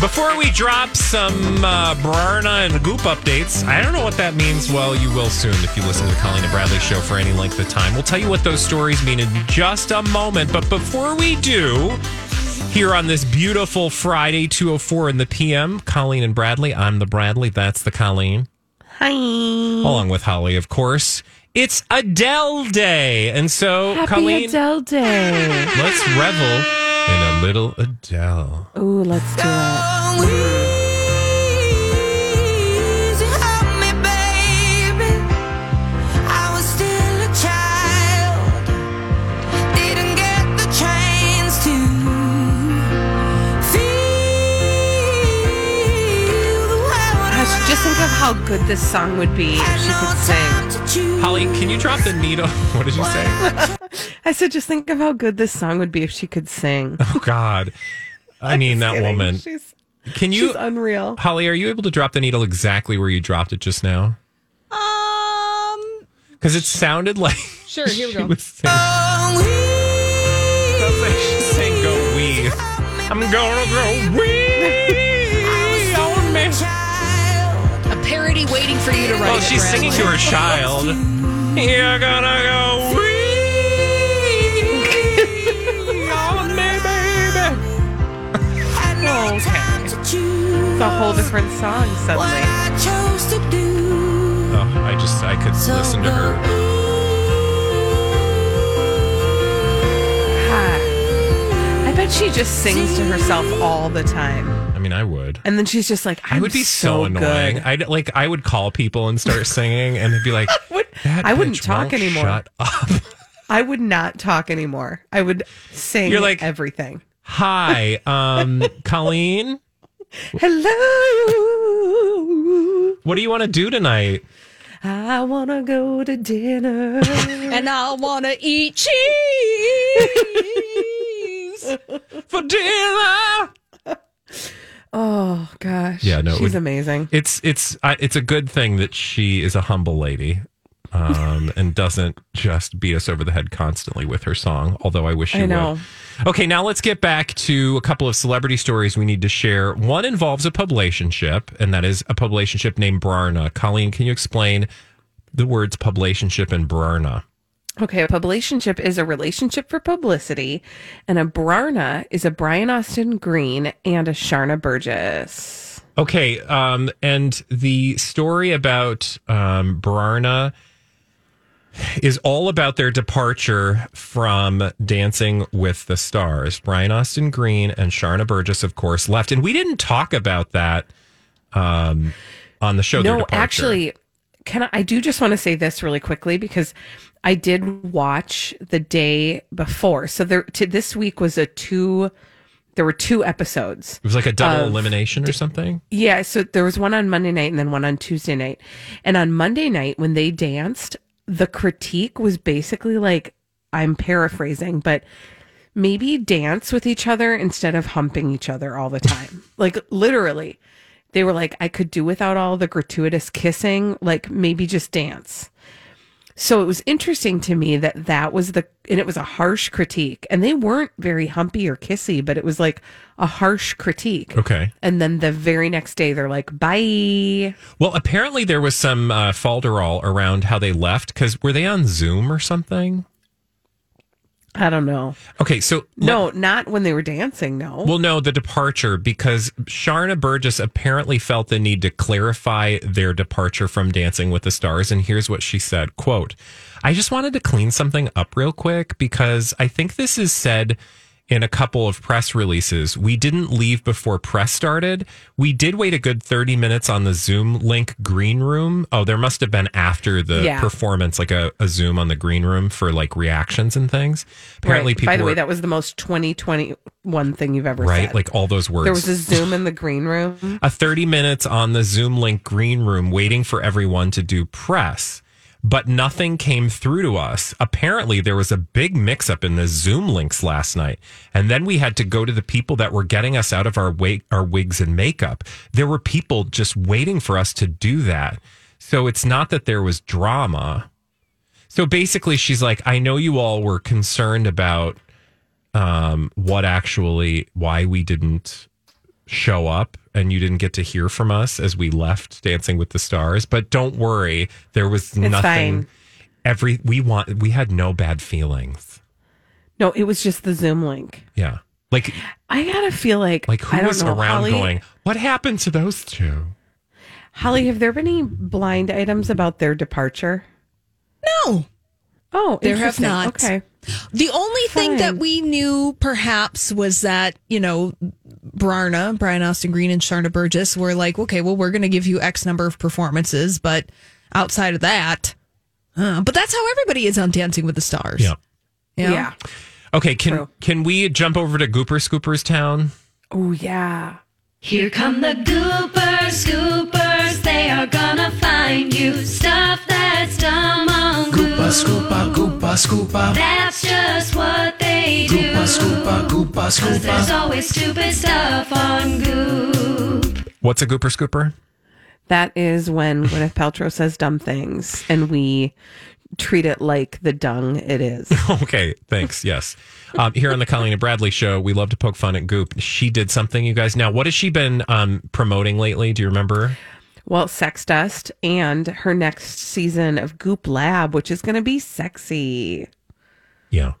Before we drop some uh, Brarna and Goop updates, I don't know what that means. Well, you will soon if you listen to the Colleen and Bradley show for any length of time. We'll tell you what those stories mean in just a moment. But before we do, here on this beautiful Friday, 204 in the PM, Colleen and Bradley. I'm the Bradley. That's the Colleen. Hi. Along with Holly, of course. It's Adele Day. And so, Happy Colleen, Adele Day. let's revel in a little Adele. Ooh, let's do it. Just think of how good this song would be if she could sing. Holly, can you drop the needle? What did you say? I said, just think of how good this song would be if she could sing. Oh, God. I mean, that Kidding. woman. She's, Can you, she's unreal. Holly, are you able to drop the needle exactly where you dropped it just now? Um, Because it sounded like sure. Here we she go. was saying, sounds like she's saying go wee. I'm gonna go wee for you to write. Well, it, she's singing to her child. You're gonna go wee on me, baby. Oh, okay. It's a whole different song suddenly. Oh, I just, I could listen to her. Ah. I bet she just sings to herself all the time. I mean, I would. And then she's just like, I'm I would be so, annoying. I'd like I would call people and start singing, and it'd be like, Would- "That I wouldn't bitch talk won't anymore. Shut up. I would not talk anymore. I would sing You're like- everything. Hi, um, Colleen. Hello. What do you want to do tonight? I want to go to dinner. And I want to eat cheese. For dinner. Oh, gosh. Yeah, no, She's would- amazing. It's it's uh, it's a good thing that she is a humble lady, um, and doesn't just beat us over the head constantly with her song. Although I wish she I know. would. Okay, now let's get back to a couple of celebrity stories we need to share. One involves a publicationship, and that is a publicationship named Brarna. Colleen, can you explain the words publicationship and Brarna? Okay, a publicationship is a relationship for publicity, and a Brarna is a Brian Austin Green and a Sharna Burgess. Okay, um, and the story about um, Brarna is all about their departure from Dancing with the Stars. Brian Austin Green and Sharna Burgess, of course, left, and we didn't talk about that um, on the show. No, actually, can I, I do just want to say this really quickly because I did watch the day before. So there, to, this week was a two. There were two episodes. it was like a double of- elimination or something. Yeah, so there was one on Monday night and then one on Tuesday night. And on Monday night when they danced, the critique was basically like I'm paraphrasing, but maybe dance with each other instead of humping each other all the time. like literally. They were like I could do without all the gratuitous kissing, like maybe just dance. So it was interesting to me that that was the, and it was a harsh critique. And they weren't very humpy or kissy, but it was like a harsh critique. Okay. And then the very next day, they're like, bye. Well, apparently there was some uh, falderall around how they left because were they on Zoom or something? I don't know. Okay, so No, not when they were dancing. No. Well, no, the departure because Sharna Burgess apparently felt the need to clarify their departure from Dancing with the Stars, and here's what she said: "Quote: I just wanted to clean something up real quick because I think this is said." In a couple of press releases, we didn't leave before press started. We did wait a good 30 minutes on the Zoom link green room. Oh, there must have been after the Yeah. performance, like a, a Zoom on the green room for like reactions and things. Apparently, Right. people By the way, that was the most 2021 thing you've ever right, said. like all those words. there was a Zoom in the green room. a 30 minutes on the Zoom link green room waiting for everyone to do press, but nothing came through to us. Apparently, there was a big mix up in the Zoom links last night. And then we had to go to the people that were getting us out of our, wig, our wigs and makeup. There were people just waiting for us to do that. So it's not that there was drama. So basically, she's like, I know you all were concerned about um, what actually, why we didn't show up and you didn't get to hear from us as we left Dancing with the Stars. But don't worry, there was nothing. fine. Every we want, we had no bad feelings. No, it was just the Zoom link. Yeah, like I gotta feel like like who I don't was know, around Holly, going? What happened to those two? Holly, have there been any blind items about their departure? No, Oh, There have not. Okay. the only thing that we knew perhaps was that you know Brarna, Brian Austin Green, and Sharna Burgess were like, okay, well, we're going to give you X number of performances, but outside of that, uh, but that's how everybody is on Dancing with the Stars. Yeah. You know? Yeah. Okay, can True. can we jump over to Gooper Scoopers Town? Oh yeah. Here come the goopers, scoopers, they are gonna find you stuff that's dumb on goop. Scoopa, goopa, scoopa, That's just what they do. goopa, scoopa, goopa, Cause there's always stupid stuff on goop. What's a Gooper Scooper? That is when Gwyneth Paltrow says dumb things and we treat it like the dung it is. Okay, thanks. Yes. Um, here on the Colleen and Bradley show, we love to poke fun at Goop. She did something, you guys. Now, what has she been um, promoting lately? Do you remember? Well, Sex Dust and her next season of Goop Lab, which is going to be sexy. Yeah.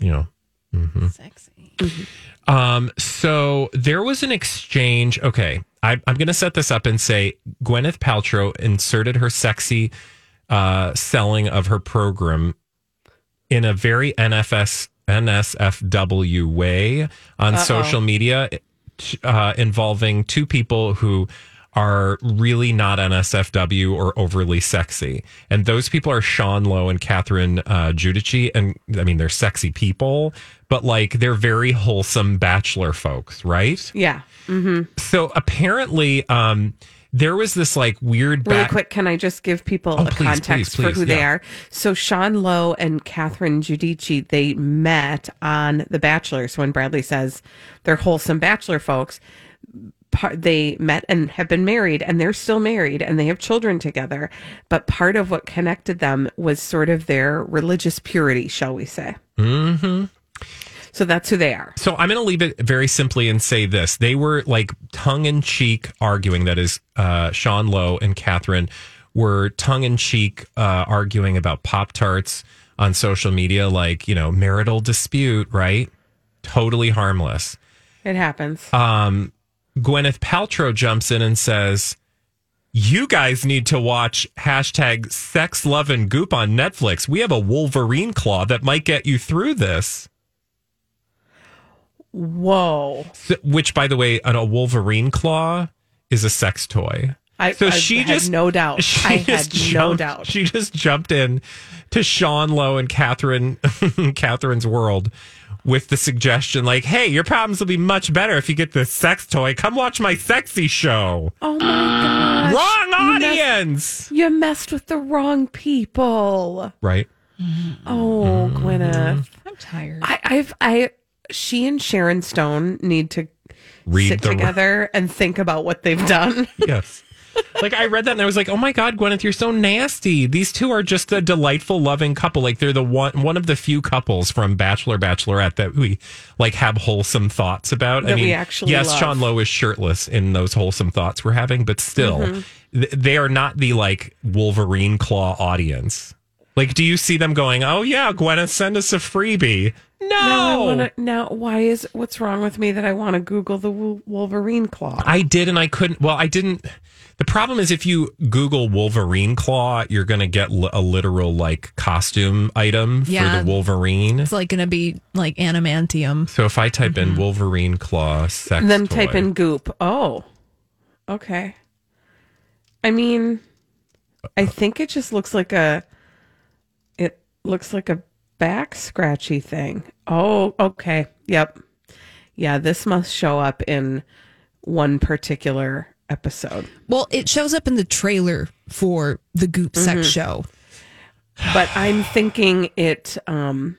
You know, Sexy. Um, so there was an exchange. Okay, I, I'm going to set this up and say Gwyneth Paltrow inserted her sexy uh, selling of her program in a very NFS NSFW way on social media, uh, involving two people who are really not NSFW or overly sexy. And those people are Sean Lowe and Catherine uh, Giudice. And I mean, they're sexy people, but like they're very wholesome bachelor folks, right? Yeah. So apparently, um, there was this like weird Really quick, can I just give people Oh, a please, context please, for who please, they are? So Sean Lowe and Catherine Giudice, they met on The Bachelor. So when Bradley says they're wholesome bachelor folks, they met and have been married and they're still married and they have children together. But part of what connected them was sort of their religious purity, shall we say. Mm-hmm. So that's who they are. So I'm going to leave it very simply and say this: they were like tongue in cheek arguing. That is, uh, Sean Lowe and Catherine were tongue in cheek uh, arguing about Pop Tarts on social media, like you know, marital dispute, right? Totally harmless. It happens. Gwyneth Paltrow jumps in and says, "You guys need to watch hashtag Sex Love and Goop on Netflix. We have a Wolverine claw that might get you through this." Whoa. So- which, by the way, an- a Wolverine claw is a sex toy. I, So I she had just no doubt. She I had just no jumped- doubt. She just jumped in to Sean Lowe and Catherine, Catherine's world with the suggestion, like, "Hey, your problems will be much better if you get this sex toy. Come watch my sexy show." Oh my god. Wrong You messed- audience, You messed with the wrong people. right? Oh, mm-hmm. Gwyneth. I'm tired. I, I've I she and Sharon Stone need to Read sit the together and think about what they've done. yes. Like I read that and I was like, "Oh my god, Gwyneth, you're so nasty." These two are just a delightful, loving couple. Like they're the one one of the few couples from Bachelor Bachelorette that we like have wholesome thoughts about. I That we mean, actually yes, love. Sean Lowe is shirtless in those wholesome thoughts we're having, but still, Mm-hmm. th- they are not the like Wolverine claw audience. Like, do you see them going, "Oh yeah, Gwyneth, send us a freebie"? No. Now I wanna, now why is what's wrong with me that I want to Google the Wolverine claw? I did, and I couldn't. Well, I didn't. The problem is if you Google Wolverine claw, you're going to get li- a literal like costume item Yeah. for the Wolverine. It's like going to be like adamantium. So if I type in mm-hmm. Wolverine claw sex, And then type in goop. Oh, okay. I mean, I think it just looks like a. Looks like a back scratchy thing. Oh, okay. Yep. Yeah, this must show up in one particular episode. Well, it shows up in the trailer for the Goop Sex Mm-hmm. Show. but I'm thinking it um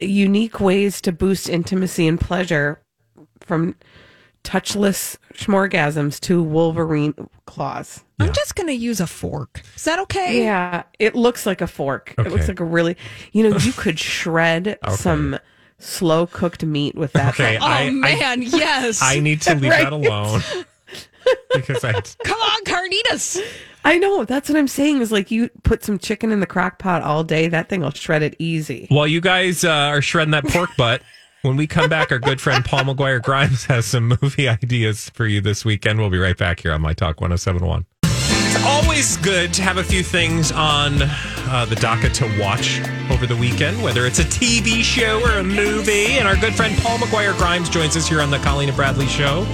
unique ways to boost intimacy and pleasure from touchless schmorgasms to Wolverine claws. I'm just going to use a fork. Is that okay? Yeah, it looks like a fork. It looks like a really, you know, you could shred some slow cooked meat with that. Okay, thing. Oh I, I, man, yes. I need to leave that alone because I. Come on, carnitas. I know. That's what I'm saying. Is like you put some chicken in the crock pot all day. That thing will shred it easy. While you guys uh, are shredding that pork butt, when we come back, our good friend Paul McGuire Grimes has some movie ideas for you this weekend. We'll be right back here on My Talk 1071. It's always good to have a few things on uh, the docket to watch over the weekend, whether it's a TV show or a movie. And our good friend Paul McGuire Grimes joins us here on the Colleen and Bradley Show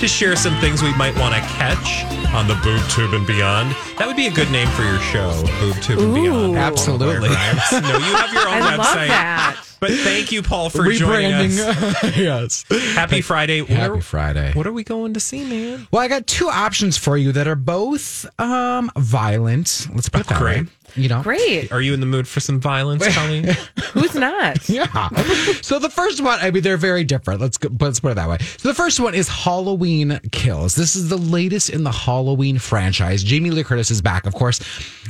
to share some things we might want to catch on the Boob Tube and Beyond. That would be a good name for your show, Boob Tube and Beyond. Paul Absolutely. No, you have your own I website. love that. But thank you, Paul, for joining us. yes. Happy Friday. Happy Where- Friday. What are we going to see, man? Well, I got two options for you that are both um, violent. Let's put it that Great. way. You know, Great. Are you in the mood for some violence, Colleen? Who's not? Yeah. so the first one, I mean, they're very different. Let's go, let's put it that way. So the first one is Halloween Kills. This is the latest in the Halloween franchise. Jamie Lee Curtis is back, of course,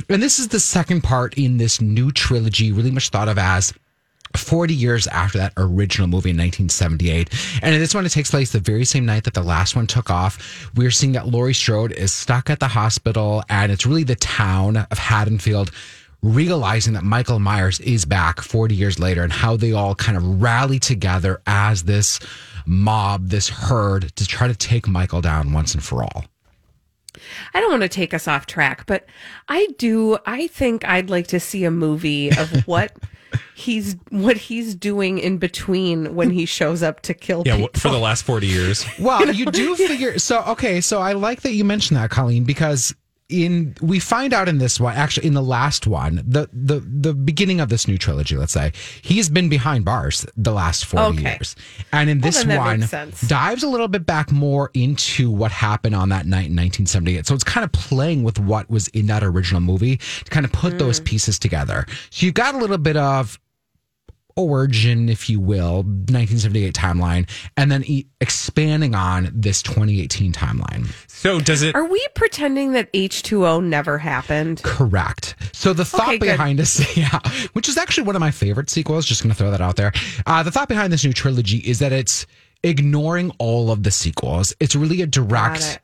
and this is the second part in this new trilogy, really much thought of as 40 years after that original movie in 1978. And in this one, it takes place the very same night that the last one took off. We're seeing that Laurie Strode is stuck at the hospital, and it's really the town of Haddonfield realizing that Michael Myers is back 40 years later and how they all kind of rally together as this mob, this herd to try to take Michael down once and for all. I don't want to take us off track, but I do. I think I'd like to see a movie of what he's what he's doing in between when he shows up to kill yeah, people. for the last 40 years. Well, you do figure so okay, so I like that you mentioned that, Colleen, because in we find out in this one, actually in the last one, the the the beginning of this new trilogy, let's say, he's been behind bars the last 40 Okay. years. And in this that one dives a little bit back more into what happened on that night in 1978. So it's kind of playing with what was in that original movie to kind of put Mm. those pieces together. So you've got a little bit of origin, if you will, 1978 timeline, and then e- expanding on this 2018 timeline. So does it? Are we pretending that H two O never happened? Correct. So the thought Okay, good. behind this, yeah, which is actually one of my favorite sequels. Just going to throw that out there. Uh, the thought behind this new trilogy is that it's ignoring all of the sequels. It's really a direct.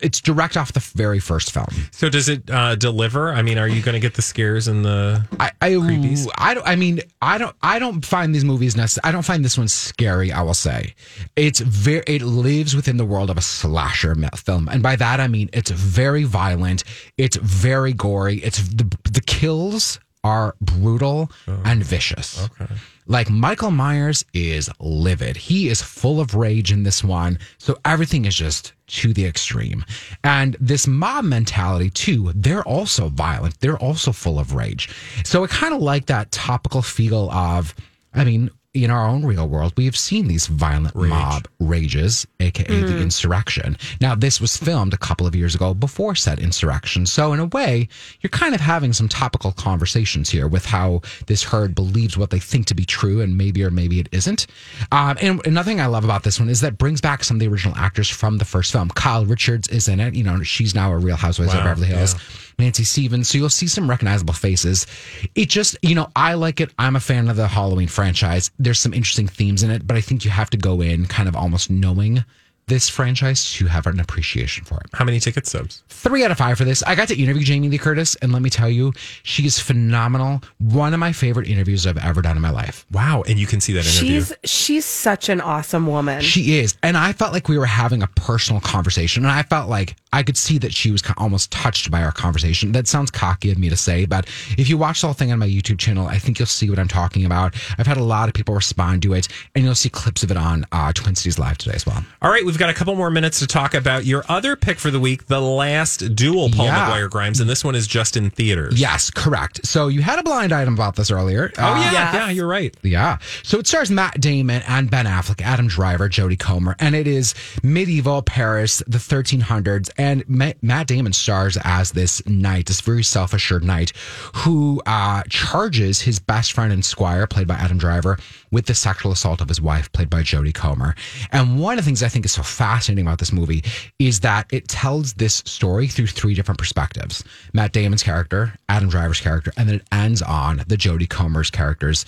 It's direct off the very first film. So does it uh, deliver? I mean, are you going to get the scares and the? I I, Creepies. I don't I mean I don't I don't find these movies necessary. I don't find this one scary. I will say it's very it lives within the world of a slasher film, and by that I mean it's very violent. It's very gory. It's the the kills are brutal and vicious. Okay. Like Michael Myers is livid. He is full of rage in this one. So everything is just to the extreme. And this mob mentality, too, they're also violent. They're also full of rage. So I kind of like that topical feel of, I mean, in our own real world, we have seen these violent mob rages, aka the insurrection. Now, this was filmed a couple of years ago before said insurrection. So, in a way, you're kind of having some topical conversations here with how this herd believes what they think to be true, and maybe or maybe it isn't. Um, and another thing I love about this one is that it brings back some of the original actors from the first film. Kyle Richards is in it. You know, she's now a Real Housewives of Wow, Beverly Hills. Nancy Stephens. So you'll see some recognizable faces. It just, you know, I like it. I'm a fan of the Halloween franchise. There's some interesting themes in it, but I think you have to go in kind of almost knowing this franchise to have an appreciation for it. How many ticket subs? Three out of five for this. I got to interview Jamie Lee Curtis, and let me tell you, she is phenomenal. One of my favorite interviews I've ever done in my life. Wow. And you can see that interview. She's she's such an awesome woman. She is. And I felt like we were having a personal conversation. And I felt like I could see that she was almost touched by our conversation. That sounds cocky of me to say, but if you watch the whole thing on my YouTube channel, I think you'll see what I'm talking about. I've had a lot of people respond to it, and you'll see clips of it on uh, Twin Cities Live today as well. All right, we've got a couple more minutes to talk about your other pick for the week, The Last Duel, Paul Yeah. McGuire Grimes, and this one is just in theaters. Yes, correct. So you had a blind item about this earlier. Oh, Uh, yeah. Yes. Yeah, you're right. Yeah. So it stars Matt Damon and Ben Affleck, Adam Driver, Jodie Comer, and it is medieval Paris, the 1300s. And Ma- Matt Damon stars as this knight, this very self assured knight, who uh, charges his best friend and squire, played by Adam Driver, with the sexual assault of his wife, played by Jodie Comer. And one of the things I think is so fascinating about this movie is that it tells this story through three different perspectives Matt Damon's character, Adam Driver's character, and then it ends on the Jodie Comer's character's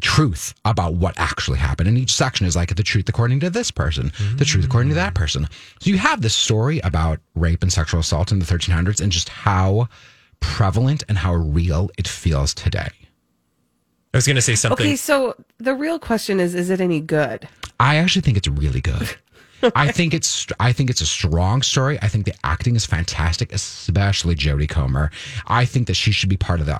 truth about what actually happened. And each section is like the truth according to this person, the truth according to that person. So you have this story about rape and sexual assault in the 1300s and just how prevalent and how real it feels today. I was going to say something. okay, so the real question is is it any good? I actually think it's really good. I think it's I think it's a strong story. I think the acting is fantastic, especially Jodie Comer. I think that she should be part of the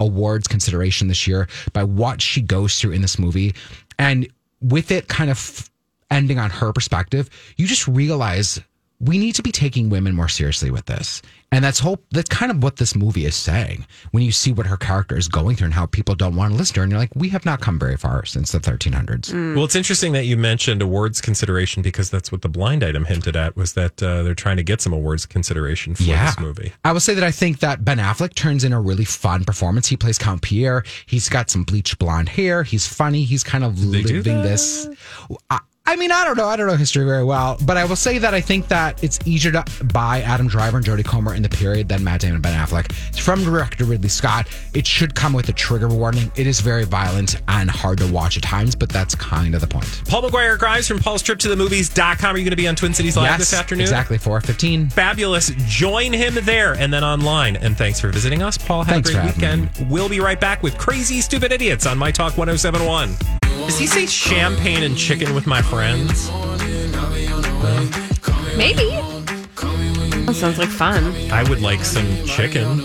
awards consideration this year by what she goes through in this movie, and with it kind of ending on her perspective, you just realize we need to be taking women more seriously with this. And that's hope that's kind of what this movie is saying. When you see what her character is going through and how people don't want to listen to her, and you're like, we have not come very far since the 1300s. Well, it's interesting that you mentioned awards consideration because that's what the blind item hinted at was that uh, they're trying to get some awards consideration for this movie. I will say that I think that Ben Affleck turns in a really fun performance. He plays Count Pierre. He's got some bleached blonde hair. He's funny. He's kind of they do living this. I, I mean, I don't know. I don't know history very well, but I will say that I think that it's easier to buy Adam Driver and Jodie Comer in the period than Matt Damon and Ben Affleck. It's from director Ridley Scott. It should come with a trigger warning. It is very violent and hard to watch at times, but that's kind of the point. Paul McGuire Grimes from Paul's Trip to the Movies.com. Are you going to be on Twin Cities Live this afternoon? Exactly, 415. Fabulous. Join him there and then online. And thanks for visiting us, Paul. Have Thanks a great weekend. We'll be right back with Crazy Stupid Idiots on My Talk 1071. Does he say champagne and chicken with my friends? Maybe. That sounds like fun. I would like some chicken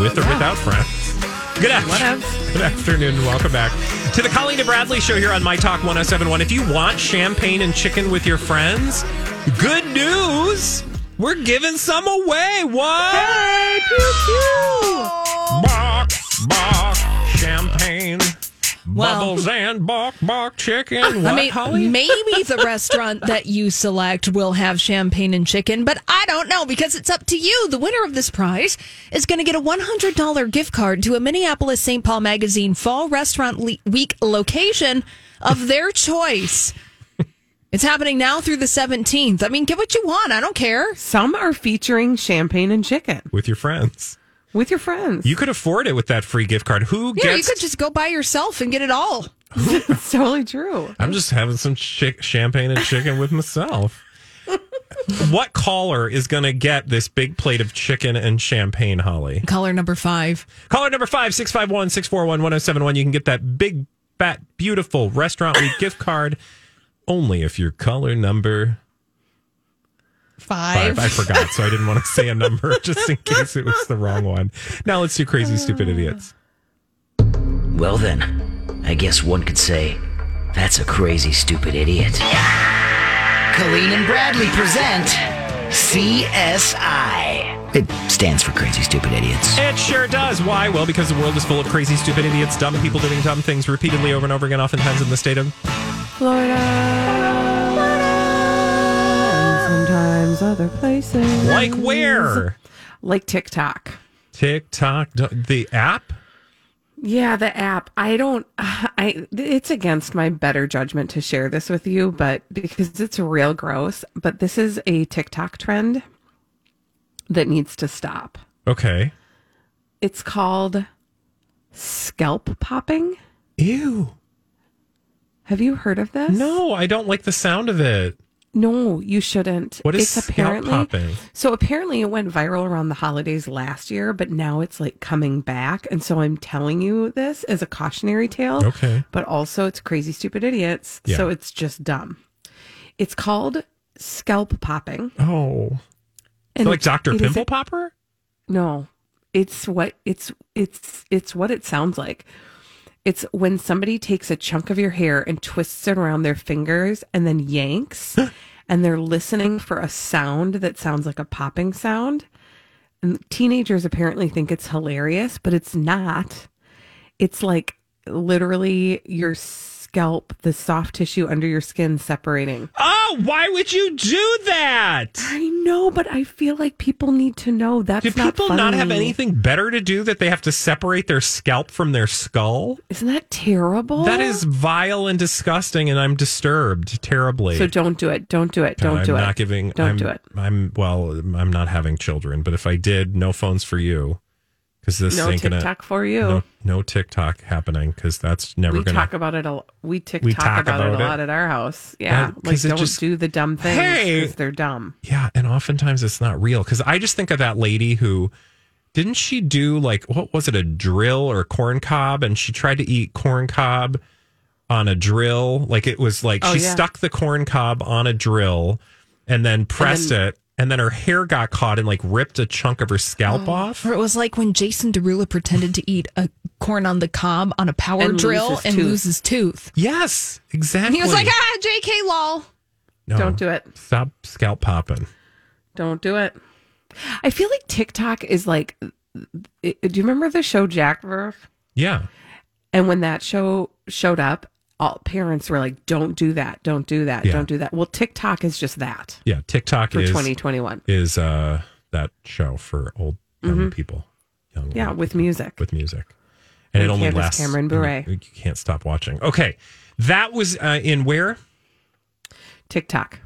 with or without friends. Good, after- Whatevs. good afternoon and welcome back to the Colleen and Bradley show here on My Talk 1071. If you want champagne and chicken with your friends, good news. We're giving some away. What? Hey, pew pew. Bach, Bach, champagne, Well- bubbles and Bach, Bach chicken. What, I mean, Holly? maybe the restaurant that you select will have champagne and chicken, but I don't know because it's up to you. The winner of this prize is going to get a $100 gift card to a Minneapolis St. Paul Magazine Fall Restaurant Le- Week location of their choice. It's happening now through the 17th. I mean, get what you want. I don't care. Some are featuring champagne and chicken with your friends. With your friends. You could afford it with that free gift card. Who gets Yeah, you could just go by yourself and get it all. it's totally true. I'm just having some chick champagne and chicken with myself. what caller is going to get this big plate of chicken and champagne, Holly? Caller number five. Caller number five, 651 641 1071. You can get that big, fat, beautiful restaurant week gift card only if you're caller number Five. five. I forgot, so I didn't want to say a number just in case it was the wrong one. Now let's do crazy, stupid uh. idiots. Well, then, I guess one could say that's a crazy, stupid idiot. Colleen and Bradley present CSI. It stands for Crazy Stupid Idiots. It sure does. Why? Well, because the world is full of crazy, stupid idiots, dumb people doing dumb things repeatedly over and over again, oftentimes in the state of Florida. Sometimes other places. like where? Like TikTok. TikTok, the app. Yeah, the app. I don't I it's against my better judgment to share this with you, but because it's real gross, but this is a TikTok trend that needs to stop. Okay. It's called scalp popping. Ew. Have you heard of this? No, I don't like the sound of it. No, you shouldn't. What is it's scalp apparently popping? so apparently it went viral around the holidays last year, but now it's like coming back. And so I'm telling you this as a cautionary tale. Okay. But also it's crazy stupid idiots. Yeah. So it's just dumb. It's called scalp popping. Oh, And like Dr. Pimple Popper? No, it's what it's it's it's what it sounds like. It's when somebody takes a chunk of your hair and twists it around their fingers and then yanks, and they're listening for a sound that sounds like a popping sound. And teenagers apparently think it's hilarious, but it's not. It's like literally your scalp, the soft tissue under your skin separating. Oh, why would you do that? I know, but I feel like people need to know that's Do not people not have anything better to do that they have to separate their scalp from their skull? Isn't that terrible? That is vile and disgusting, and I'm disturbed terribly. So don't do it. Don't do it. Don't do it. I'm do it. not giving. Don't I'm, do it. I'm well. I'm not having children, but if I did, no phones for you, because this No ain't gonna. TikTok for you. No, no TikTok happening because that's never we gonna. talk about it a we TikTok We talk about, it about a it. lot at our house. Yeah, That- like don't just- do the dumb things Hey! they're dumb. Yeah, and oftentimes it's not real because I just think of that lady who didn't she do like what was it a drill or corn cob and she tried to eat corn cob on a drill like it was like Oh, she yeah. stuck the corn cob on a drill and then pressed it and then her hair got caught and like ripped a chunk of her scalp Oh. off. Or it was like when Jason Derulo pretended to eat a corn on the cob on a power And drill his and tooth. lose his tooth. Yes, And exactly. he was like, ah, JK lol. No, Don't do it. Stop scalp popping. Don't do it. I feel like TikTok is like. do you remember the show Jack Verf? Yeah. And when that show showed up, all parents were like, "Don't do that. Don't do that. Yeah. Don't do that." Well, TikTok is just that Yeah, TikTok for is 2021. is uh that show for old young people. Young Mm-hmm. Yeah, with music. with music. And it And only Candace lasts. Cameron Bure. You, you can't stop watching. Okay. That was uh, in where? TikTok.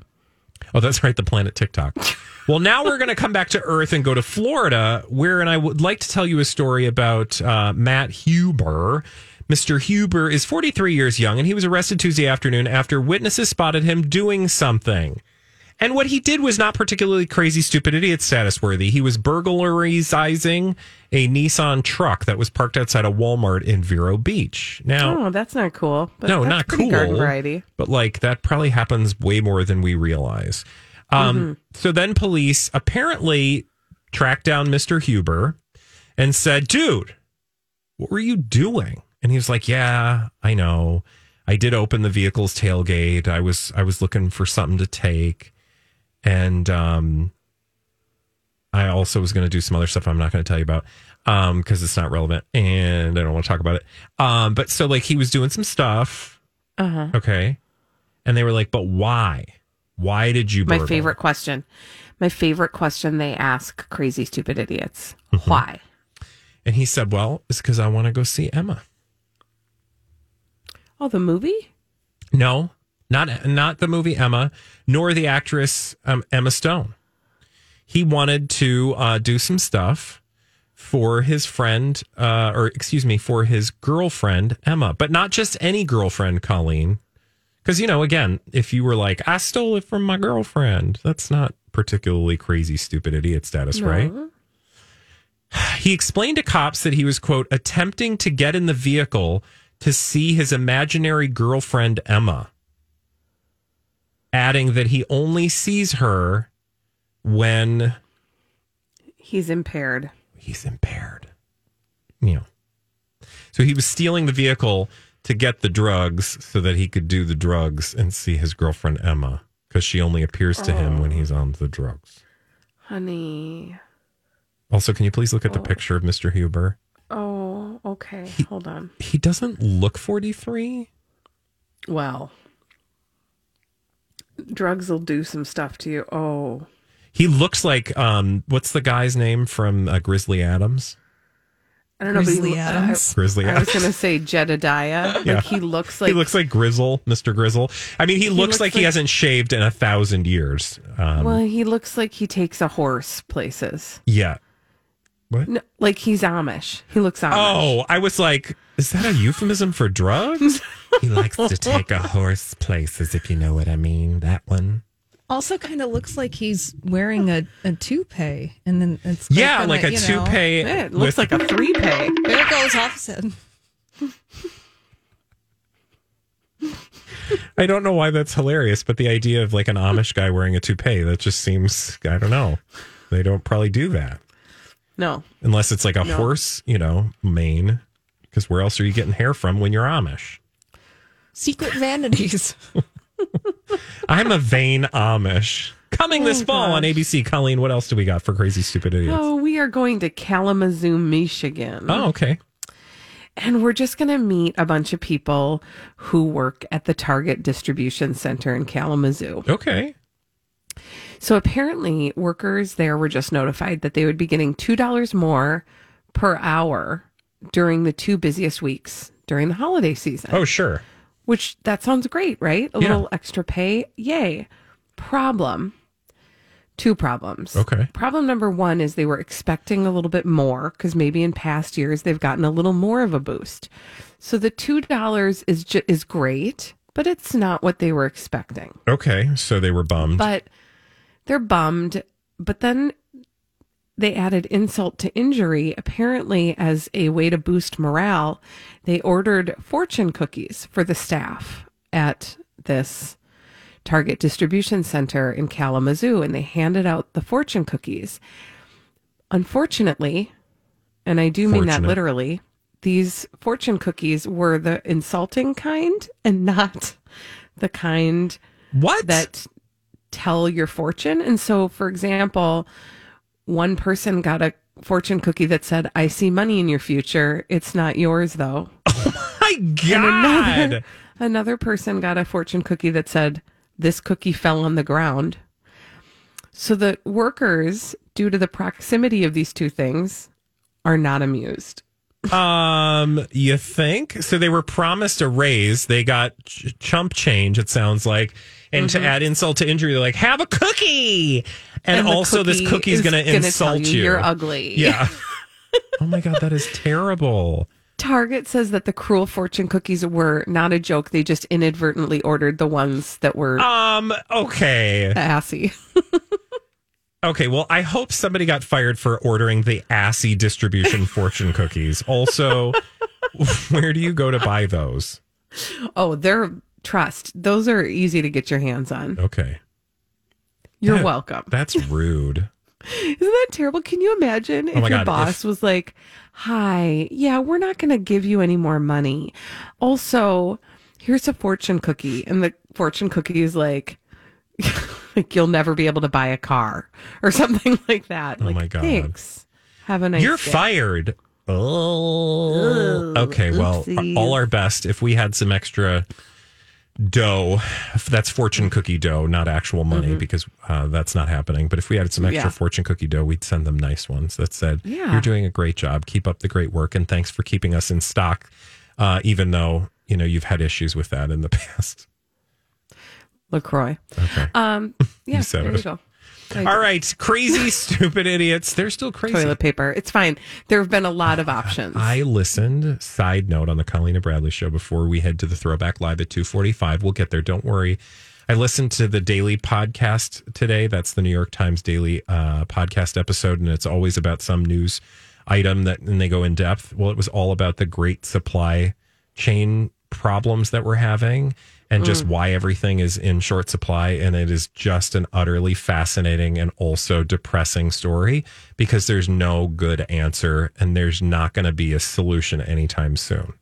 Oh, that's right, the planet TikTok. well, now we're going to come back to Earth and go to Florida, where, and I would like to tell you a story about uh, Matt Huber. Mr. Huber is 43 years young, and he was arrested Tuesday afternoon after witnesses spotted him doing something. And what he did was not particularly crazy, stupid, idiot status worthy. He was burglarizing a Nissan truck that was parked outside a Walmart in Vero Beach. Now, Oh, that's not cool. But no, not cool. Garden variety. But like that probably happens way more than we realize. Um, Mm-hmm. So then police apparently tracked down Mr. Huber and said, dude, what were you doing? And he was like, yeah, I know. I did open the vehicle's tailgate. I was I was looking for something to take. And um I also was going to do some other stuff I'm not going to tell you about um because it's not relevant and I don't want to talk about it. Um but so like he was doing some stuff. Uh-huh. Okay. And they were like, "But why? Why did you My burgle?" favorite question. My favorite question they ask crazy stupid idiots. Mm-hmm. Why? And he said, "Well, it's cuz I want to go see Emma." Oh, the movie? No, not not the movie Emma, nor the actress um, Emma Stone. He wanted to uh, do some stuff for his friend, uh, or excuse me, for his girlfriend Emma, but not just any girlfriend, Colleen. Because you know, again, if you were like, "I stole it from my girlfriend," that's not particularly crazy, stupid idiot status, right? He explained to cops that he was, quote, attempting to get in the vehicle to see his imaginary girlfriend, Emma, adding that he only sees her when He's impaired. he's impaired. You know. So he was stealing the vehicle to get the drugs so that he could do the drugs and see his girlfriend, Emma, because she only appears to him when oh. he's on the drugs. Honey. Also, can you please look at the oh. picture of Mr. Huber? Okay. Hold on. He doesn't look 43. Well, drugs will do some stuff to you. Oh, He looks like um, what's the guy's name from uh, Grizzly Adams? I don't know. but he Grizzly lo- Adams. Grizzly I, I was going to say Jedediah. Yeah. Like he looks like he looks like Grizzle, Mr. Grizzle. I mean, he, looks, looks like, he hasn't shaved in a thousand years. Um, well, he looks like he takes a horse places. yeah. What? No, like he's Amish. He looks Amish. Oh, I was like, is that a euphemism for drugs? he likes to take a horse places, if you know what I mean. That one. Also, kind of looks like he's wearing a, a toupee, and then it's Yeah, like a you know- toupee. Yeah, it looks with- like a three pay. There it goes off his head. I don't know why that's hilarious, but the idea of like an Amish guy wearing a toupee, that just seems, I don't know. They don't probably do that No. unless it's like a horse, you know, mane. Because where else are you getting hair from when you're Amish? Secret vanities. I'm a vain Amish. Coming this oh, fall on ABC. Colleen, what else do we got for crazy stupid idiots? Oh, we are going to Kalamazoo, Michigan. Oh, okay. And we're just going to meet a bunch of people who work at the Target Distribution Center in Kalamazoo. Okay. So apparently, workers there were just notified that they would be getting $2 more per hour during the two busiest weeks during the holiday season. Oh, sure. Which that sounds great, right? A Yeah. little extra pay. Yay. Problem. Two problems. Okay. Problem number one is they were expecting a little bit more because maybe in past years they've gotten a little more of a boost. So the two dollars is ju- is great, but it's not what they were expecting. Okay. So they were bummed. But they're bummed. But then they added insult to injury. Apparently, as a way to boost morale, they ordered fortune cookies for the staff at this Target distribution center in Kalamazoo, and they handed out the fortune cookies. Unfortunately, and I do mean that literally, these fortune cookies were the insulting kind and not the kind what? that tell your fortune. And so, for example, one person got a fortune cookie that said, I see money in your future. It's not yours, though. Oh My God. Another, another person got a fortune cookie that said, This cookie fell on the ground. So the workers, due to the proximity of these two things, are not amused. Um, you think? So they were promised a raise. They got ch- chump change, it sounds like. And to add insult to injury, they're like, have a cookie. And, And the also, this cookie cookie's is going to gonna insult tell you. you you're ugly. Yeah. oh my God, that is terrible. Target says that the cruel fortune cookies were not a joke. They just inadvertently ordered the ones that were Um, okay. assy. Okay, well, I hope somebody got fired for ordering the assy distribution fortune cookies. Also, where do you go to buy those? Oh, they're trust. Those are easy to get your hands on. Okay. You're That- welcome. That's rude. Isn't that terrible? Can you imagine oh if Oh your God, boss if- was like, "Hi, yeah, we're not going to give you any more money. Also, here's a fortune cookie." And the fortune cookie is like like you'll never be able to buy a car or something like that. Oh like, my God. Thanks. Have a nice You're day. fired. Oh. Okay, well, oopsies. all our best. If we had some extra dough, that's fortune cookie dough, not actual money, because uh, that's not happening. But if we had some extra Mm-hmm. Yeah. fortune cookie dough, we'd send them nice ones that said, Yeah. "You're doing a great job. Keep up the great work, and thanks for keeping us in stock." Uh, even though you know you've had issues with that in the past. LaCroix. Okay. Um, yeah, there it. you go. All right, crazy, stupid idiots. They're still crazy. Toilet paper. It's fine. There have been a lot of options. I listened. Side note on the Colleen and Bradley show before we head to the Throwback Live at two forty five. We'll get there. Don't worry. I listened to the daily podcast today. That's the New York Times daily uh, podcast episode, and it's always about some news item that, and they go in depth. Well, it was all about the great supply chain problems that we're having and just mm. why everything is in short supply. And it is just an utterly fascinating and also depressing story because there's no good answer and there's not going to be a solution anytime soon.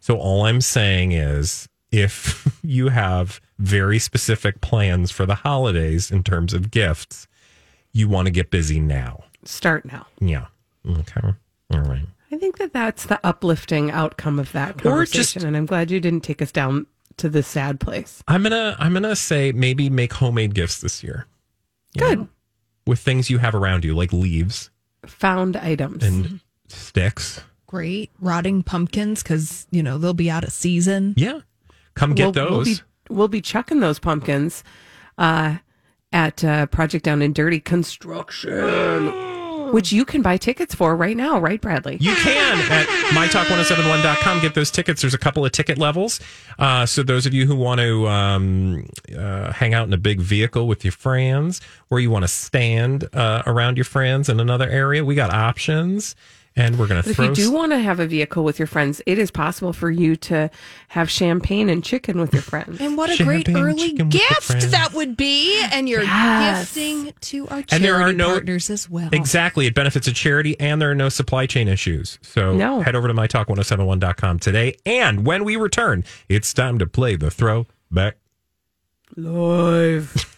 So all I'm saying is if you have very specific plans for the holidays in terms of gifts, you want to get busy now. Start now. Yeah. Okay. All right. I think that that's the uplifting outcome of that Or just- conversation, and I'm glad you didn't take us down to this sad place. I'm gonna I'm gonna say maybe make homemade gifts this year. Good. know, with things you have around you, like leaves Found items. and sticks. Great. Rotting pumpkins because, you know, they'll be out of season. Yeah. Come get we'll, We'll those. be, we'll be chucking those pumpkins uh, at uh, Project Down and Dirty Construction. which you can buy tickets for right now, right, Bradley? You can at mytalk1071.com get those tickets. There's a couple of ticket levels. Uh, so those of you who want to um, uh, hang out in a big vehicle with your friends, or you want to stand uh, around your friends in another area, we got options. And we're going to But if you do want to have a vehicle with your friends, it is possible for you to have champagne and chicken with your friends. And what a great early chicken with your gift that would be. And you're Yes. gifting to our charity and there are no partners as well. Exactly. It benefits a charity and there are no supply chain issues. So No. head over to mytalk1071.com today. And when we return, it's time to play the throwback Live.